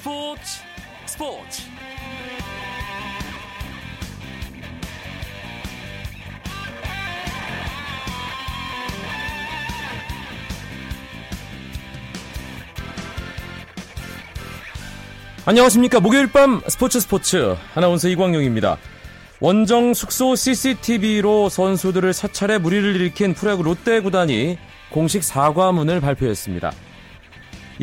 스포츠 스포츠. 안녕하십니까. 목요일 밤 스포츠 스포츠. 아나운서 이광용입니다. 원정 숙소 CCTV로 선수들을 사찰에 무리를 일으킨 프로야구 롯데 구단이 공식 사과문을 발표했습니다.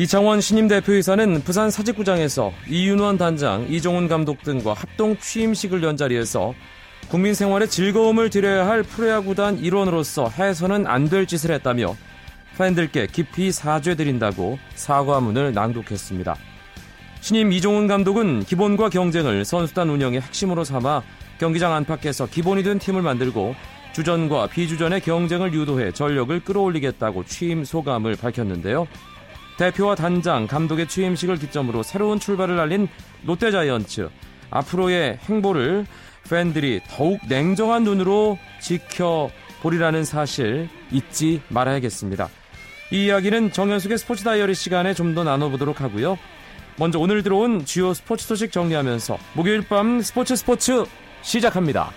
이창원 신임 대표이사는 부산 사직구장에서 이윤원 단장, 이종훈 감독 등과 합동 취임식을 연 자리에서 국민 생활에 즐거움을 드려야 할 프로야구단 일원으로서 해서는 안 될 짓을 했다며 팬들께 깊이 사죄드린다고 사과문을 낭독했습니다. 신임 이종훈 감독은 기본과 경쟁을 선수단 운영의 핵심으로 삼아 경기장 안팎에서 기본이 된 팀을 만들고 주전과 비주전의 경쟁을 유도해 전력을 끌어올리겠다고 취임 소감을 밝혔는데요. 대표와 단장, 감독의 취임식을 기점으로 새로운 출발을 알린 롯데자이언츠. 앞으로의 행보를 팬들이 더욱 냉정한 눈으로 지켜보리라는 사실 잊지 말아야겠습니다. 이 이야기는 정현숙의 스포츠 다이어리 시간에 좀 더 나눠보도록 하고요. 먼저 오늘 들어온 주요 스포츠 소식 정리하면서 목요일 밤 스포츠 스포츠 시작합니다.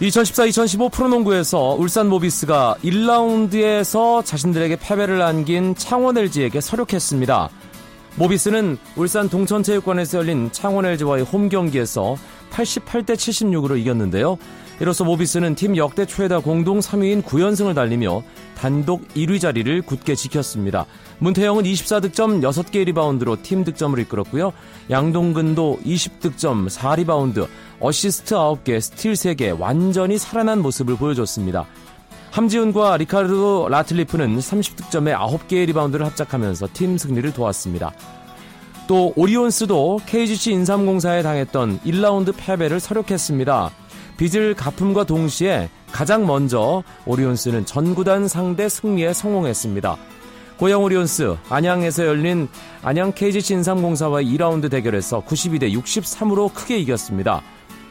(2014-2015) 프로농구에서 울산 모비스가 1라운드에서 자신들에게 패배를 안긴 창원 LG에게 설욕했습니다. 모비스는 울산 동천체육관에서 열린 창원 LG와의 홈 경기에서 88대 76으로 이겼는데요. 이로써 모비스는 팀 역대 최다 공동 3위인 9연승을 달리며 단독 1위 자리를 굳게 지켰습니다. 문태영은 24득점 6개 리바운드로 팀 득점을 이끌었고요. 양동근도 20득점 4리바운드, 어시스트 9개, 스틸 3개 완전히 살아난 모습을 보여줬습니다. 함지훈과 리카르도 라틀리프는 30득점에 9개의 리바운드를 합작하면서 팀 승리를 도왔습니다. 또 오리온스도 KGC 인삼공사에 당했던 1라운드 패배를 설욕했습니다. 빚을 갚음과 동시에 가장 먼저 오리온스는 전구단 상대 승리에 성공했습니다. 고양 오리온스 안양에서 열린 안양 KGC 인삼공사와의 2라운드 대결에서 92대 63으로 크게 이겼습니다.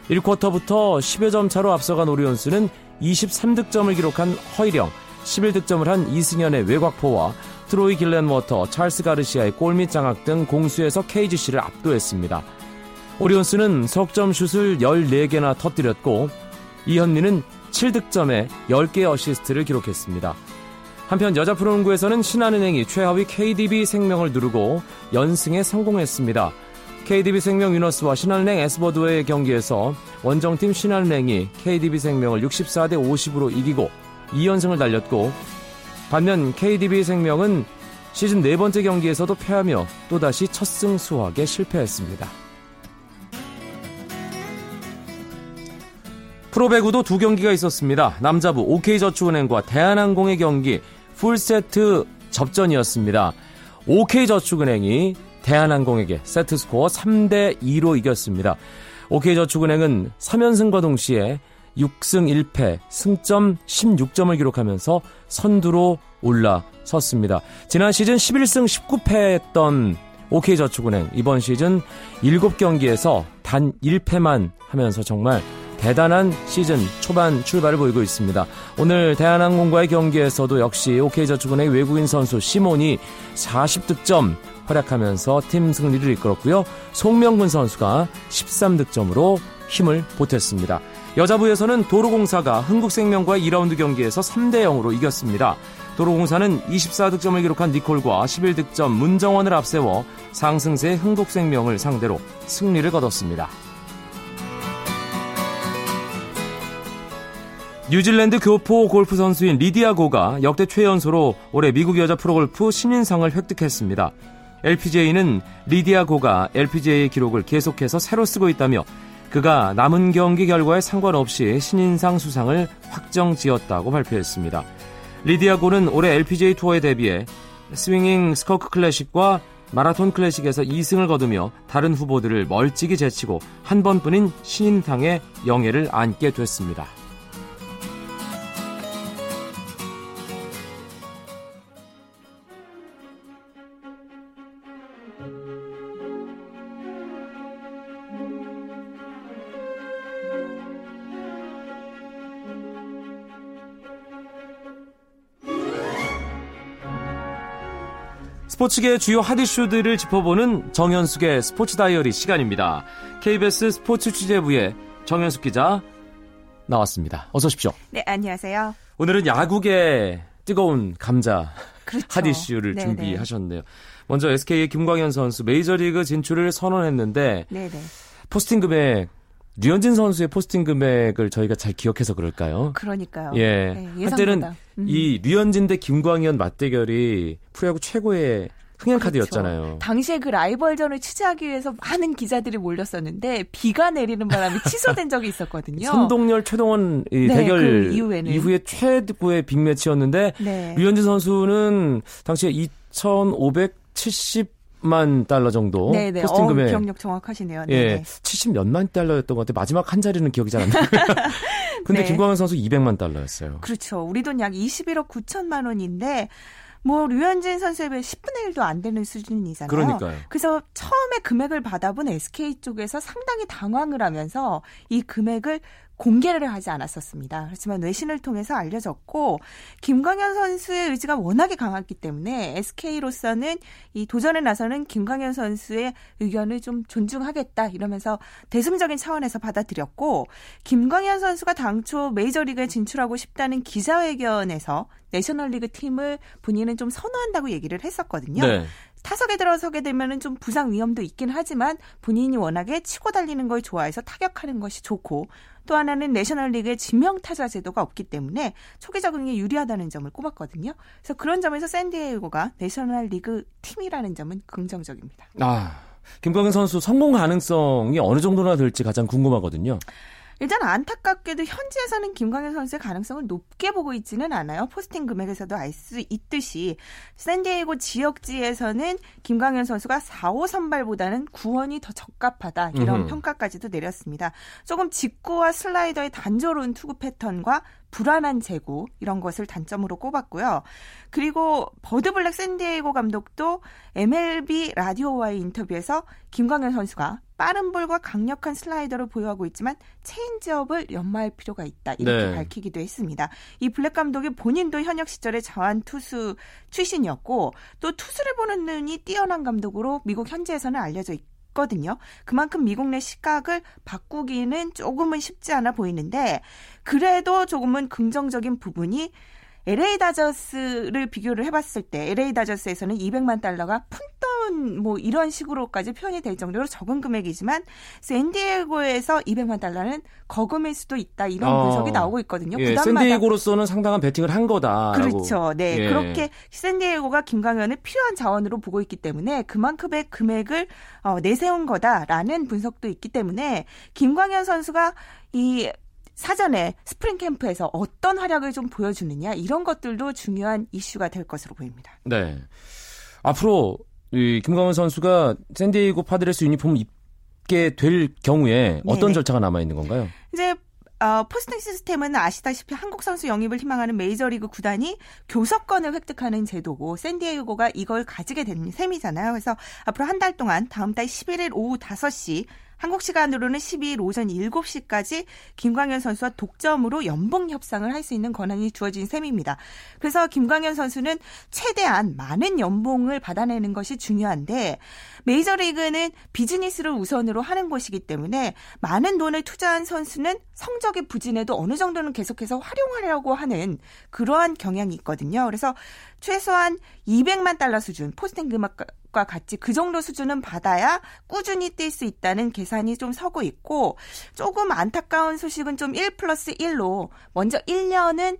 1쿼터부터 10여 점 차로 앞서간 오리온스는 23득점을 기록한 허일영, 11득점을 한 이승현의 외곽포와 트로이 길렌워터, 찰스 가르시아의 골밑 장악 등 공수에서 KGC를 압도했습니다. 오리온스는 석점 슛을 14개나 터뜨렸고 이현민은 7득점에 10개 어시스트를 기록했습니다. 한편 여자 프로농구에서는 신한은행이 최하위 KDB 생명을 누르고 연승에 성공했습니다. KDB 생명 위너스와 신한은행 에스버드의 경기에서 원정팀 신한은행이 KDB 생명을 64대 50으로 이기고 2연승을 달렸고 반면 KDB 생명은 시즌 네 번째 경기에서도 패하며 또다시 첫 승 수확에 실패했습니다. 프로배구도 두 경기가 있었습니다. 남자부 OK저축은행과 대한항공의 경기 풀세트 접전이었습니다. OK저축은행이 대한항공에게 세트스코어 3대 2로 이겼습니다. OK저축은행은 3연승과 동시에 6승 1패, 승점 16점을 기록하면서 선두로 올라섰습니다. 지난 시즌 11승 19패했던 OK저축은행 이번 시즌 7경기에서 단 1패만 하면서 정말 대단한 시즌 초반 출발을 보이고 있습니다. 오늘 대한항공과의 경기에서도 역시 OK저축은행 외국인 선수 시몬이 40득점 활약하면서 팀 승리를 이끌었고요. 송명근 선수가 13득점으로 힘을 보탰습니다. 여자부에서는 도로공사가 흥국생명과의 2라운드 경기에서 3대 0으로 이겼습니다. 도로공사는 24득점을 기록한 니콜과 11득점 문정원을 앞세워 상승세 흥국생명을 상대로 승리를 거뒀습니다. 뉴질랜드 교포 골프 선수인 리디아 고가 역대 최연소로 올해 미국 여자 프로골프 신인상을 획득했습니다. LPGA는 리디아 고가 LPGA 기록을 계속해서 새로 쓰고 있다며 그가 남은 경기 결과에 상관없이 신인상 수상을 확정 지었다고 발표했습니다. 리디아 고는 올해 LPGA 투어에 대비해 스윙잉 스커크 클래식과 마라톤 클래식에서 2승을 거두며 다른 후보들을 멀찍이 제치고 한 번뿐인 신인상의 영예를 안게 됐습니다. 스포츠계 주요 핫 이슈들을 짚어보는 정현숙의 스포츠 다이어리 시간입니다. KBS 스포츠 취재부의 정현숙 기자 나왔습니다. 어서 오십시오. 네, 안녕하세요. 오늘은 야구계 뜨거운 감자 그렇죠. 핫 이슈를 네네. 준비하셨네요. 먼저 SK의 김광현 선수 메이저리그 진출을 선언했는데 네네. 포스팅 금액 류현진 선수의 포스팅 금액을 저희가 잘 기억해서 그럴까요? 그러니까요. 예. 네, 한때는 예상보다. 음. 이 류현진 대 김광현 맞대결이 프로야구 최고의 흥행 그렇죠. 카드였잖아요. 당시에 그 라이벌전을 취재하기 위해서 많은 기자들이 몰렸었는데 비가 내리는 바람에 취소된 적이 있었거든요. 선동열 최동원 이 네, 대결 그 이후에는. 이후에 최고의 빅매치였는데 네. 류현진 선수는 당시에 2,570 만 달러 정도 네네. 포스팅 어, 금액 기억력 정확하시네요. 예, 네네. 70 몇만 달러였던 것 같아요. 마지막 한 자리는 기억이 잘 안 나요. 근데 네. 김광현 선수 200만 달러였어요. 그렇죠. 우리 돈 약 21억 9천만 원인데 뭐 류현진 선수에 비해 10분의 1도 안 되는 수준이잖아요. 그러니까요. 그래서 처음에 금액을 받아본 SK 쪽에서 상당히 당황을 하면서 이 금액을 공개를 하지 않았었습니다. 그렇지만 외신을 통해서 알려졌고 김광현 선수의 의지가 워낙에 강했기 때문에 SK로서는 이 도전에 나서는 김광현 선수의 의견을 좀 존중하겠다 이러면서 대승적인 차원에서 받아들였고 김광현 선수가 당초 메이저리그에 진출하고 싶다는 기자회견에서 내셔널리그 팀을 본인은 좀 선호한다고 얘기를 했었거든요. 네. 타석에 들어서게 되면은 좀 부상 위험도 있긴 하지만 본인이 워낙에 치고 달리는 걸 좋아해서 타격하는 것이 좋고 또 하나는 내셔널리그에 지명 타자 제도가 없기 때문에 초기 적응에 유리하다는 점을 꼽았거든요. 그래서 그런 점에서 샌디에이고가 내셔널리그 팀이라는 점은 긍정적입니다. 아, 김광현 선수 성공 가능성이 어느 정도나 될지 가장 궁금하거든요. 일단 안타깝게도 현지에서는 김광현 선수의 가능성을 높게 보고 있지는 않아요. 포스팅 금액에서도 알 수 있듯이 샌디에이고 지역지에서는 김광현 선수가 4호 선발보다는 구원이 더 적합하다 이런 음흠. 평가까지도 내렸습니다. 조금 직구와 슬라이더의 단조로운 투구 패턴과 불안한 제구 이런 것을 단점으로 꼽았고요. 그리고 버드 블랙 샌디에이고 감독도 MLB 라디오와의 인터뷰에서 김광현 선수가 빠른 볼과 강력한 슬라이더를 보유하고 있지만 체인지업을 연마할 필요가 있다 이렇게 네. 밝히기도 했습니다. 이 블랙 감독이 본인도 현역 시절에 좌완 투수 출신이었고 또 투수를 보는 눈이 뛰어난 감독으로 미국 현지에서는 알려져 있거든요. 그만큼 미국 내 시각을 바꾸기는 조금은 쉽지 않아 보이는데 그래도 조금은 긍정적인 부분이 LA 다저스를 비교를 해봤을 때 LA 다저스에서는 200만 달러가 푼 돈뭐 이런 식으로까지 표현이 될 정도로 적은 금액이지만 샌디에고에서 200만 달러는 거금일 수도 있다 이런 어. 분석이 나오고 있거든요. 예, 구단마다 샌디에고로서는 상당한 배팅을 한 거다. 그렇죠. 네. 예. 그렇게 샌디에고가 김광현을 필요한 자원으로 보고 있기 때문에 그만큼의 금액을 어, 내세운 거다라는 분석도 있기 때문에 김광현 선수가 이 사전에 스프링 캠프에서 어떤 활약을 좀 보여주느냐 이런 것들도 중요한 이슈가 될 것으로 보입니다. 네. 앞으로 이 김광현 선수가 샌디에이고 파드레스 유니폼 입게 될 경우에 어떤 네네. 절차가 남아 있는 건가요? 이제 어, 포스팅 시스템은 아시다시피 한국 선수 영입을 희망하는 메이저리그 구단이 교섭권을 획득하는 제도고 샌디에이고가 이걸 가지게 된 셈이잖아요. 그래서 앞으로 한 달 동안 다음 달 11일 오후 5시 한국 시간으로는 12일 오전 7시까지 김광현 선수와 독점으로 연봉 협상을 할 수 있는 권한이 주어진 셈입니다. 그래서 김광현 선수는 최대한 많은 연봉을 받아내는 것이 중요한데 메이저리그는 비즈니스를 우선으로 하는 곳이기 때문에 많은 돈을 투자한 선수는 성적이 부진해도 어느 정도는 계속해서 활용하려고 하는 그러한 경향이 있거든요. 그래서 최소한 200만 달러 수준 포스팅 금액과 같이 그 정도 수준은 받아야 꾸준히 뛸 수 있다는 계산이 좀 서고 있고 조금 안타까운 소식은 좀 1 플러스 1로 먼저 1년은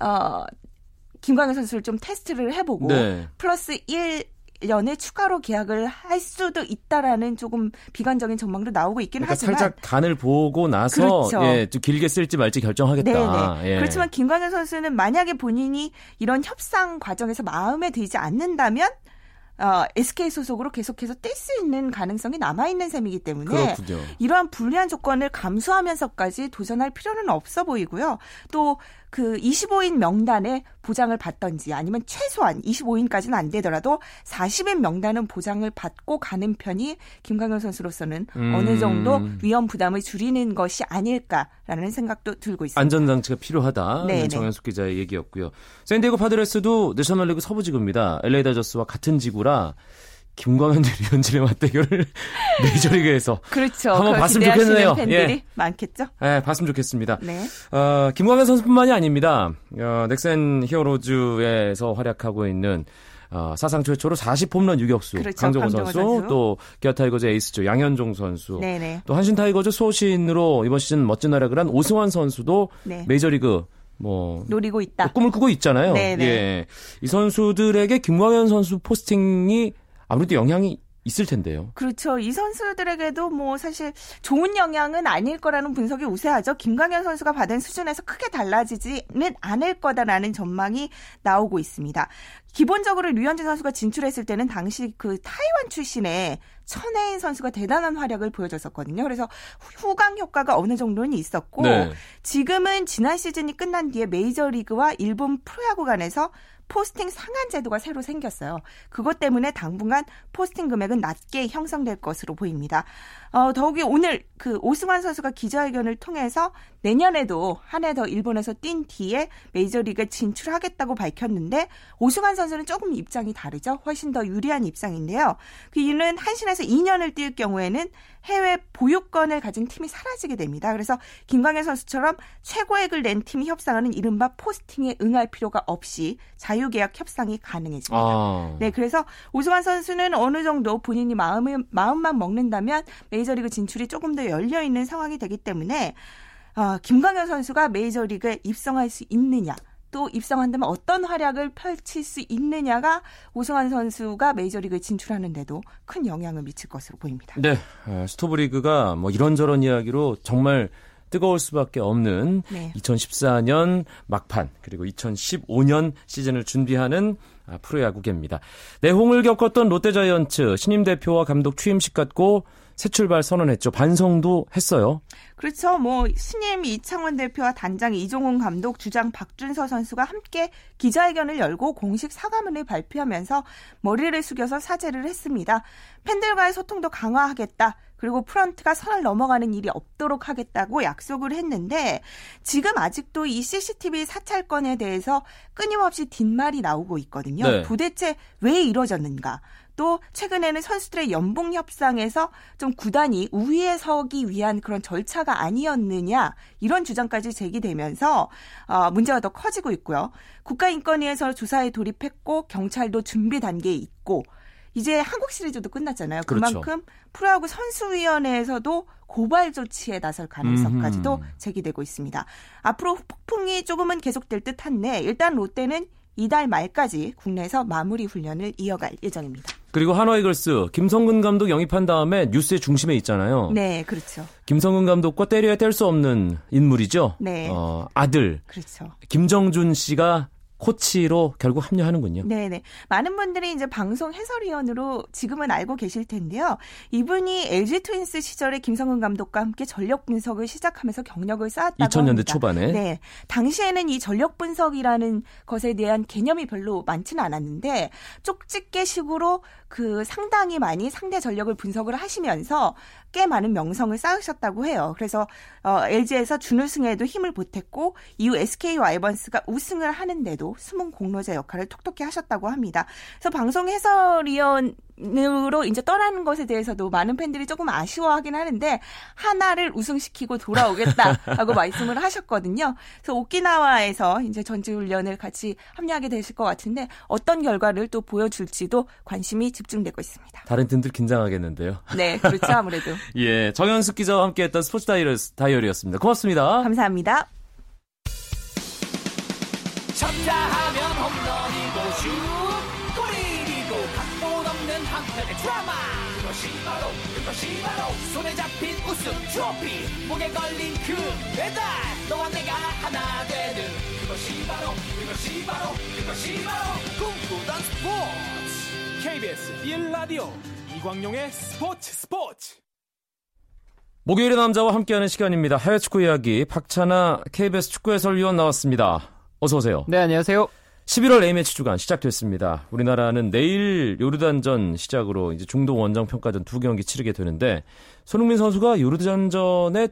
어 김광현 선수를 좀 테스트를 해보고 네. 플러스 1 년에 추가로 계약을 할 수도 있다라는 조금 비관적인 전망도 나오고 있긴 그러니까 하지만 살짝 간을 보고 나서 그렇죠. 예, 좀 길게 쓸지 말지 결정하겠다. 예. 그렇지만 김광현 선수는 만약에 본인이 이런 협상 과정에서 마음에 들지 않는다면 어, SK 소속으로 계속해서 뛸 수 있는 가능성이 남아있는 셈이기 때문에 그렇군요. 이러한 불리한 조건을 감수하면서까지 도전할 필요는 없어 보이고요. 또그 25인 명단에 보장을 받던지 아니면 최소한 25인까지는 안 되더라도 40인 명단은 보장을 받고 가는 편이 김광현 선수로서는 음. 어느 정도 위험 부담을 줄이는 것이 아닐까라는 생각도 들고 있습니다. 안전장치가 필요하다. 네, 네. 정현숙 기자의 얘기였고요. 샌디에고 파드레스도 내셔널리그 서부지구입니다. LA 다저스와 같은 지구라 김광현 류현진의 맞대결을 메이저리그에서 그렇죠. 한번 봤으면 좋겠네요. 팬들이 예. 많겠죠. 네, 봤으면 좋겠습니다. 네. 어, 김광현 선수뿐만이 아닙니다. 어, 넥센 히어로즈에서 활약하고 있는 어, 사상 최초로 40홈런 유격수 그렇죠, 강정호 선수, 선수, 또 기아 타이거즈 에이스죠 양현종 선수, 네네. 또 한신 타이거즈 소속으로 이번 시즌 멋진 활약을 한 오승환 선수도 네. 메이저리그 뭐 노리고 있다. 꿈을 꾸고 있잖아요. 네네. 예. 이 선수들에게 김광현 선수 포스팅이 아무래도 영향이 있을 텐데요. 그렇죠. 이 선수들에게도 뭐 사실 좋은 영향은 아닐 거라는 분석이 우세하죠. 김광현 선수가 받은 수준에서 크게 달라지지는 않을 거다라는 전망이 나오고 있습니다. 기본적으로 류현진 선수가 진출했을 때는 당시 그 타이완 출신의 천혜인 선수가 대단한 활약을 보여줬었거든요. 그래서 후광 효과가 어느 정도는 있었고 네. 지금은 지난 시즌이 끝난 뒤에 메이저리그와 일본 프로야구 간에서 포스팅 상한 제도가 새로 생겼어요. 그것 때문에 당분간 포스팅 금액은 낮게 형성될 것으로 보입니다. 어, 더욱이 오늘 그 오승환 선수가 기자회견을 통해서 내년에도 한 해 더 일본에서 뛴 뒤에 메이저리그에 진출하겠다고 밝혔는데 오승환 선수는 조금 입장이 다르죠. 훨씬 더 유리한 입장인데요. 그 이유는 한신에서 2년을 뛸 경우에는 해외 보유권을 가진 팀이 사라지게 됩니다. 그래서 김광현 선수처럼 최고액을 낸 팀이 협상하는 이른바 포스팅에 응할 필요가 없이 자유계약 협상이 가능해집니다. 아. 네, 그래서 오승환 선수는 어느 정도 본인이 마음을 마음만 먹는다면 메이저리그 진출이 조금 더 열려 있는 상황이 되기 때문에 어, 김광현 선수가 메이저리그에 입성할 수 있느냐 또 입성한다면 어떤 활약을 펼칠 수 있느냐가 오승환 선수가 메이저리그에 진출하는데도 큰 영향을 미칠 것으로 보입니다. 네, 어, 스토브리그가 뭐 이런저런 이야기로 정말 뜨거울 수밖에 없는 네. 2014년 막판 그리고 2015년 시즌을 준비하는 아, 프로야구계입니다. 내홍을 겪었던 롯데자이언츠 신임 대표와 감독 취임식 갖고 새 출발 선언했죠. 반성도 했어요. 그렇죠. 뭐 신임 이창원 대표와 단장 이종훈 감독, 주장 박준서 선수가 함께 기자회견을 열고 공식 사과문을 발표하면서 머리를 숙여서 사죄를 했습니다. 팬들과의 소통도 강화하겠다. 그리고 프런트가 선을 넘어가는 일이 없도록 하겠다고 약속을 했는데 지금 아직도 이 CCTV 사찰건에 대해서 끊임없이 뒷말이 나오고 있거든요. 네. 도대체 왜 이뤄졌는가? 또 최근에는 선수들의 연봉 협상에서 좀 구단이 우위에 서기 위한 그런 절차가 아니었느냐 이런 주장까지 제기되면서 어, 문제가 더 커지고 있고요. 국가인권위에서 조사에 돌입했고 경찰도 준비 단계에 있고 이제 한국 시리즈도 끝났잖아요. 그렇죠. 그만큼 프로야구 선수위원회에서도 고발 조치에 나설 가능성까지도 음흠. 제기되고 있습니다. 앞으로 폭풍이 조금은 계속될 듯한데 일단 롯데는 이달 말까지 국내에서 마무리 훈련을 이어갈 예정입니다. 그리고 한화이글스 김성근 감독 영입한 다음에 뉴스의 중심에 있잖아요. 네, 그렇죠. 김성근 감독과 때려야 뗄 수 없는 인물이죠. 네. 어, 아들. 그렇죠. 김정준 씨가 코치로 결국 합류하는군요. 네네. 많은 분들이 이제 방송 해설위원으로 지금은 알고 계실 텐데요. 이분이 LG 트윈스 시절에 김성근 감독과 함께 전력 분석을 시작하면서 경력을 쌓았다고 2000년대 합니다. 초반에. 네. 당시에는 이 전력 분석이라는 것에 대한 개념이 별로 많지는 않았는데 쪽집게식으로 그 상당히 많이 상대 전력을 분석을 하시면서 꽤 많은 명성을 쌓으셨다고 해요. 그래서 어, LG에서 준우승에도 힘을 보탰고 이후 SK 와이번스가 우승을 하는데도 숨은 공로자 역할을 톡톡히 하셨다고 합니다. 그래서 방송 해설위원 으로 이제 떠나는 것에 대해서도 많은 팬들이 조금 아쉬워하긴 하는데 하나를 우승시키고 돌아오겠다라고 말씀을 하셨거든요. 그래서 오키나와에서 이제 전지훈련을 같이 합류하게 되실 것 같은데 어떤 결과를 또 보여줄지도 관심이 집중되고 있습니다. 다른 팀들 긴장하겠는데요. 네, 그렇죠 아무래도. 예, 정현숙 기자와 함께했던 스포츠 다이어리, 다이어리였습니다. 고맙습니다. 감사합니다. 쳤다 하면 홈런이고 슛 골이고 각본 없는 한편의 드라마 그것이 바로 그것이 바로 손에 잡힌 우승 트로피 목에 걸린 그 배달 너와 내가 하나 되는 그것이 바로 그것이 바로 그것이 바로 꿈꾸던 스포츠 KBS 1라디오 이광용의 스포츠 스포츠 목요일의 남자와 함께하는 시간입니다. 해외 축구 이야기 박찬아 KBS 축구 해설위원 나왔습니다. 어서 오세요. 네, 안녕하세요. 11월 A매치 주간 시작됐습니다. 우리나라는 내일 요르단전 시작으로 이제 중동 원정 평가전 두 경기 치르게 되는데 손흥민 선수가 요르단전에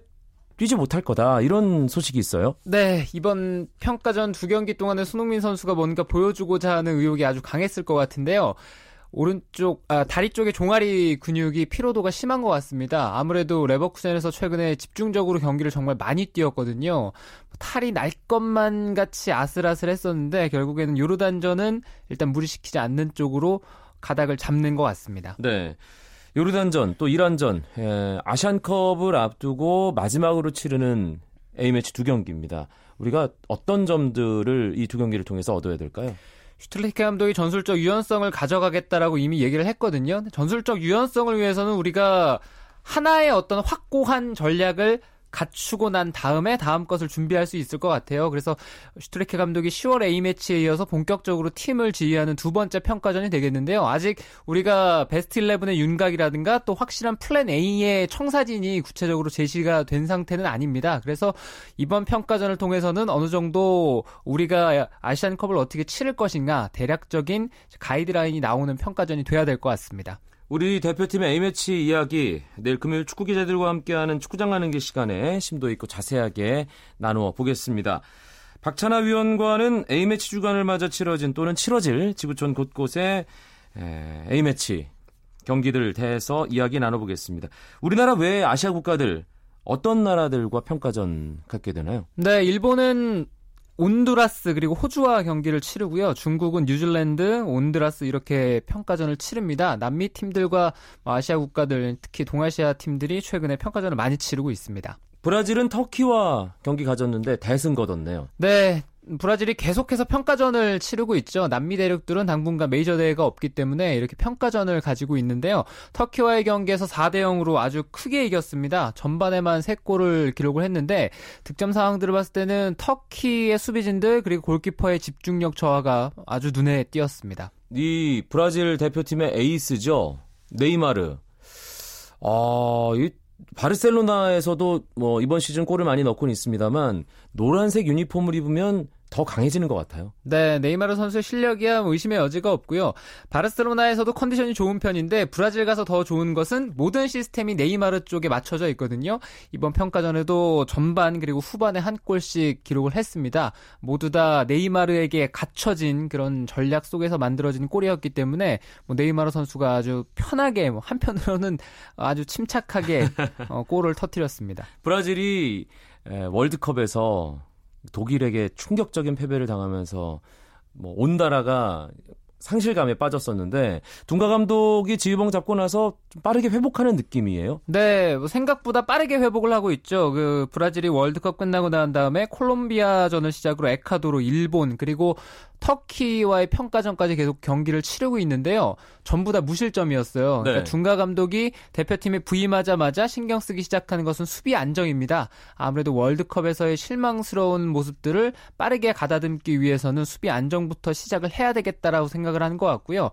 뛰지 못할 거다 이런 소식이 있어요. 네, 이번 평가전 두 경기 동안에 손흥민 선수가 뭔가 보여주고자 하는 의욕이 아주 강했을 것 같은데요. 오른쪽 아, 다리 쪽에 종아리 근육이 피로도가 심한 것 같습니다. 아무래도 레버쿠센에서 최근에 집중적으로 경기를 정말 많이 뛰었거든요. 탈이 날 것만 같이 아슬아슬했었는데 결국에는 요르단전은 일단 무리시키지 않는 쪽으로 가닥을 잡는 것 같습니다. 네. 요르단전 또 이란전 에, 아시안컵을 앞두고 마지막으로 치르는 A매치 두 경기입니다. 우리가 어떤 점들을 이 두 경기를 통해서 얻어야 될까요? 슈틸리케 감독이 전술적 유연성을 가져가겠다라고 이미 얘기를 했거든요. 전술적 유연성을 위해서는 우리가 하나의 어떤 확고한 전략을 갖추고 난 다음에 다음 것을 준비할 수 있을 것 같아요. 그래서 슈틸리케 감독이 10월 A매치에 이어서 본격적으로 팀을 지휘하는 두 번째 평가전이 되겠는데요. 아직 우리가 베스트 11의 윤곽이라든가 또 확실한 플랜 A의 청사진이 구체적으로 제시가 된 상태는 아닙니다. 그래서 이번 평가전을 통해서는 어느 정도 우리가 아시안컵을 어떻게 치를 것인가 대략적인 가이드라인이 나오는 평가전이 돼야 될 것 같습니다. 우리 대표팀의 A매치 이야기 내일 금요일 축구 기자들과 함께하는 축구장 가는 길 시간에 심도 있고 자세하게 나누어 보겠습니다. 박찬하 위원과는 A매치 주간을 맞아 치러진 또는 치러질 지구촌 곳곳에 A매치 경기들을 대해서 이야기 나눠보겠습니다. 우리나라 외 아시아 국가들 어떤 나라들과 평가전 갖게 되나요? 네, 일본은 온두라스 그리고 호주와 경기를 치르고요. 중국은 뉴질랜드, 온두라스 이렇게 평가전을 치릅니다. 남미 팀들과 뭐 아시아 국가들, 특히 동아시아 팀들이 최근에 평가전을 많이 치르고 있습니다. 브라질은 터키와 경기 가졌는데 대승 거뒀네요. 네, 브라질이 계속해서 평가전을 치르고 있죠. 남미 대륙들은 당분간 메이저 대회가 없기 때문에 이렇게 평가전을 가지고 있는데요. 터키와의 경기에서 4대 0으로 아주 크게 이겼습니다. 전반에만 3골을 기록을 했는데 득점 상황들을 봤을 때는 터키의 수비진들 그리고 골키퍼의 집중력 저하가 아주 눈에 띄었습니다. 이 브라질 대표팀의 에이스죠. 네이마르. 아, 이 바르셀로나에서도 뭐 이번 시즌 골을 많이 넣고는 있습니다만 노란색 유니폼을 입으면 더 강해지는 것 같아요. 네, 네이마르 선수의 실력이야 뭐 의심의 여지가 없고요. 바르셀로나에서도 컨디션이 좋은 편인데 브라질 가서 더 좋은 것은 모든 시스템이 네이마르 쪽에 맞춰져 있거든요. 이번 평가전에도 전반 그리고 후반에 한 골씩 기록을 했습니다. 모두 다 네이마르에게 갖춰진 그런 전략 속에서 만들어진 골이었기 때문에 뭐 네이마르 선수가 아주 편하게 뭐 한편으로는 아주 침착하게 어, 골을 터뜨렸습니다. 브라질이 월드컵에서 독일에게 충격적인 패배를 당하면서 뭐 온다라가 상실감에 빠졌었는데 둥가 감독이 지휘봉 잡고 나서 좀 빠르게 회복하는 느낌이에요. 네, 뭐 생각보다 빠르게 회복을 하고 있죠. 그 브라질이 월드컵 끝나고 난 다음에 콜롬비아전을 시작으로 에콰도르, 일본 그리고 터키와의 평가전까지 계속 경기를 치르고 있는데요. 전부 다 무실점이었어요. 그러니까 네. 중가 감독이 대표팀에 부임하자마자 신경 쓰기 시작하는 것은 수비 안정입니다. 아무래도 월드컵에서의 실망스러운 모습들을 빠르게 가다듬기 위해서는 수비 안정부터 시작을 해야 되겠다라고 생각을 하는 것 같고요.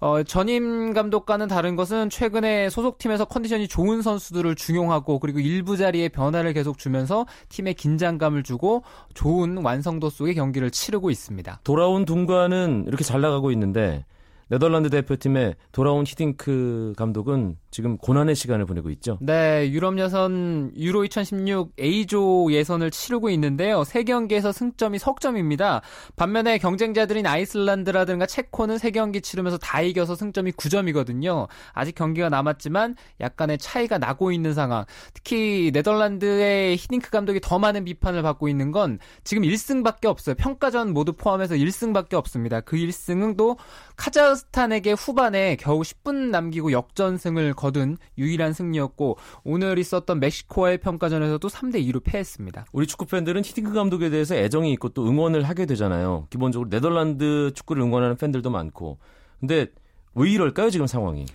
어, 전임 감독과는 다른 것은 최근에 소속팀에서 컨디션이 좋은 선수들을 중용하고 그리고 일부 자리에 변화를 계속 주면서 팀에 긴장감을 주고 좋은 완성도 속의 경기를 치르고 있습니다. 돌아온 둥가는 이렇게 잘 나가고 있는데 네덜란드 대표팀의 돌아온 히딩크 감독은 지금 고난의 시간을 보내고 있죠. 네, 유럽 여선 유로 2016 A조 예선을 치르고 있는데요. 세 경기에서 승점이 석점입니다. 반면에 경쟁자들인 아이슬란드라든가 체코는 세 경기 치르면서 다 이겨서 승점이 9점이거든요. 아직 경기가 남았지만 약간의 차이가 나고 있는 상황. 특히 네덜란드의 히딩크 감독이 더 많은 비판을 받고 있는 건 지금 1승밖에 없어요. 평가전 모두 포함해서 1승밖에 없습니다. 그 1승은 또 카자흐 스탄에게 후반에 겨우 10분 남기고 역전승을 거둔 유일한 승리였고 오늘 있었던 멕시코와의 평가전에서도 3대 2로 패했습니다. 우리 축구 팬들은 히딩크 감독에 대해서 애정이 있고 또 응원을 하게 되잖아요. 기본적으로 네덜란드 축구를 응원하는 팬들도 많고. 근데 왜 이럴까요, 지금 상황이?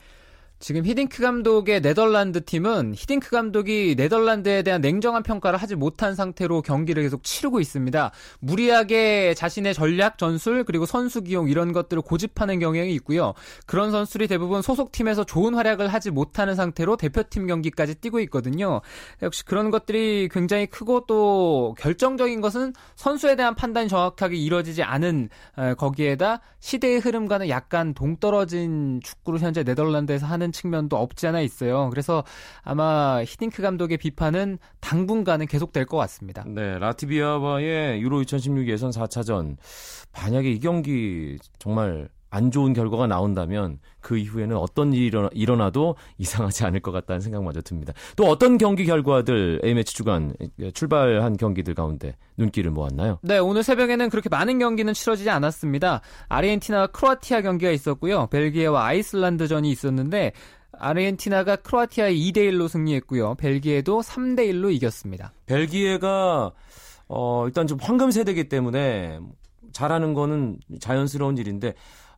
지금 히딩크 감독의 네덜란드 팀은 히딩크 감독이 네덜란드에 대한 냉정한 평가를 하지 못한 상태로 경기를 계속 치르고 있습니다. 무리하게 자신의 전략, 전술, 그리고 선수 기용 이런 것들을 고집하는 경향이 있고요. 그런 선수들이 대부분 소속팀에서 좋은 활약을 하지 못하는 상태로 대표팀 경기까지 뛰고 있거든요. 역시 그런 것들이 굉장히 크고 또 결정적인 것은 선수에 대한 판단이 정확하게 이루어지지 않은 거기에다 시대의 흐름과는 약간 동떨어진 축구를 현재 네덜란드에서 하는 측면도 없지 않아 있어요. 그래서 아마 히딩크 감독의 비판은 당분간은 계속될 것 같습니다. 네, 라트비아와의 유로 2016 예선 4차전 만약에 이 경기 정말 안 좋은 결과가 나온다면 그 이후에는 어떤 일이 일어나, 도 이상하지 않을 것 같다는 생각마저 듭니다. 또 어떤 경기 결과들 A매치 주간 출발한 경기들 가운데 눈길을 모았나요? 네, 오늘 새벽에는 그렇게 많은 경기는 치러지지 않았습니다. 아르헨티나와 크로아티아 경기가 있었고요. 벨기에와 아이슬란드전이 있었는데 아르헨티나가 크로아티아에 2대 1로 승리했고요. 벨기에도 3대 1로 이겼습니다. 벨기에가 어, 일단 좀 황금 세대이기 때문에 잘하는 거는 자연스러운 일인데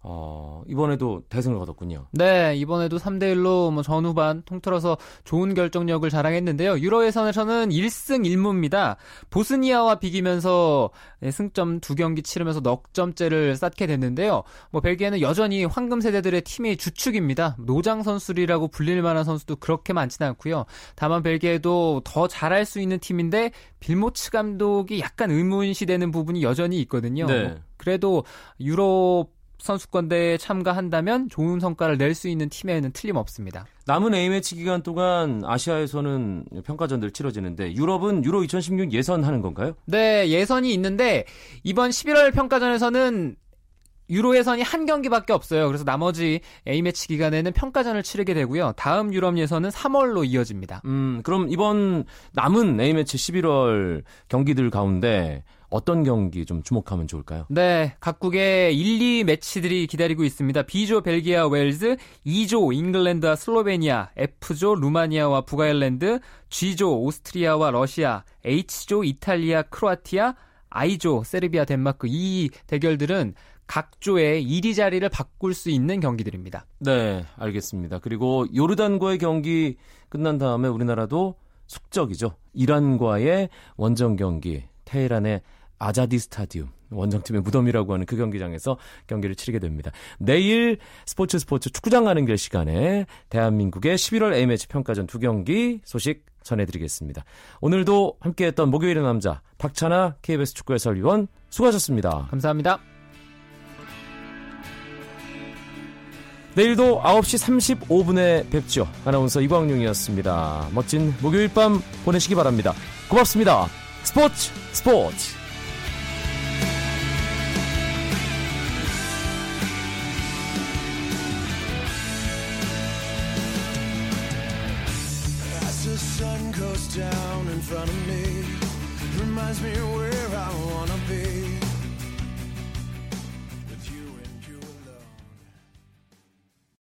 어, 이번에도 대승을 거뒀군요. 네, 이번에도 3대 1로 뭐 전후반 통틀어서 좋은 결정력을 자랑했는데요. 유로 예선에서는 1승 1무입니다. 보스니아와 비기면서 네, 승점 두 경기 치르면서 넉 점째를 쌓게 됐는데요. 뭐 벨기에는 여전히 황금 세대들의 팀의 주축입니다. 노장 선수들이라고 불릴 만한 선수도 그렇게 많지는 않고요. 다만 벨기에도 더 잘할 수 있는 팀인데 빌모츠 감독이 약간 의문시되는 부분이 여전히 있거든요. 네. 그래도 유럽 선수권대회에 참가한다면 좋은 성과를 낼 수 있는 팀에는 틀림없습니다. 남은 A매치 기간 동안 아시아에서는 평가전들 치러지는데 유럽은 유로 2016 예선하는 건가요? 네, 예선이 있는데 이번 11월 평가전에서는 유로 예선이 한 경기밖에 없어요. 그래서 나머지 A매치 기간에는 평가전을 치르게 되고요. 다음 유럽 예선은 3월로 이어집니다. 음, 그럼 이번 남은 A매치 11월 경기들 가운데 어떤 경기 좀 주목하면 좋을까요? 네, 각국의 1, 2 매치들이 기다리고 있습니다. B조 벨기아 웨일즈, 2조 잉글랜드와 슬로베니아, F조 루마니아와 북아일랜드, G조 오스트리아와 러시아, H조 이탈리아 크로아티아, I조 세르비아 덴마크 이 대결들은 각 조의 1위 자리를 바꿀 수 있는 경기들입니다. 네, 알겠습니다. 그리고 요르단과의 경기 끝난 다음에 우리나라도 숙적이죠. 이란과의 원정 경기 테헤란의 아자디 스타디움 원정팀의 무덤이라고 하는 그 경기장에서 경기를 치르게 됩니다. 내일 스포츠 스포츠 축구장 가는 길 시간에 대한민국의 11월 A매치 평가전 두 경기 소식 전해드리겠습니다. 오늘도 함께했던 목요일의 남자 박찬아 KBS 축구 해설위원 수고하셨습니다. 감사합니다. 내일도 9시 35분에 뵙죠. 아나운서 이광용이었습니다. 멋진 목요일 밤 보내시기 바랍니다. 고맙습니다. 스포츠 스포츠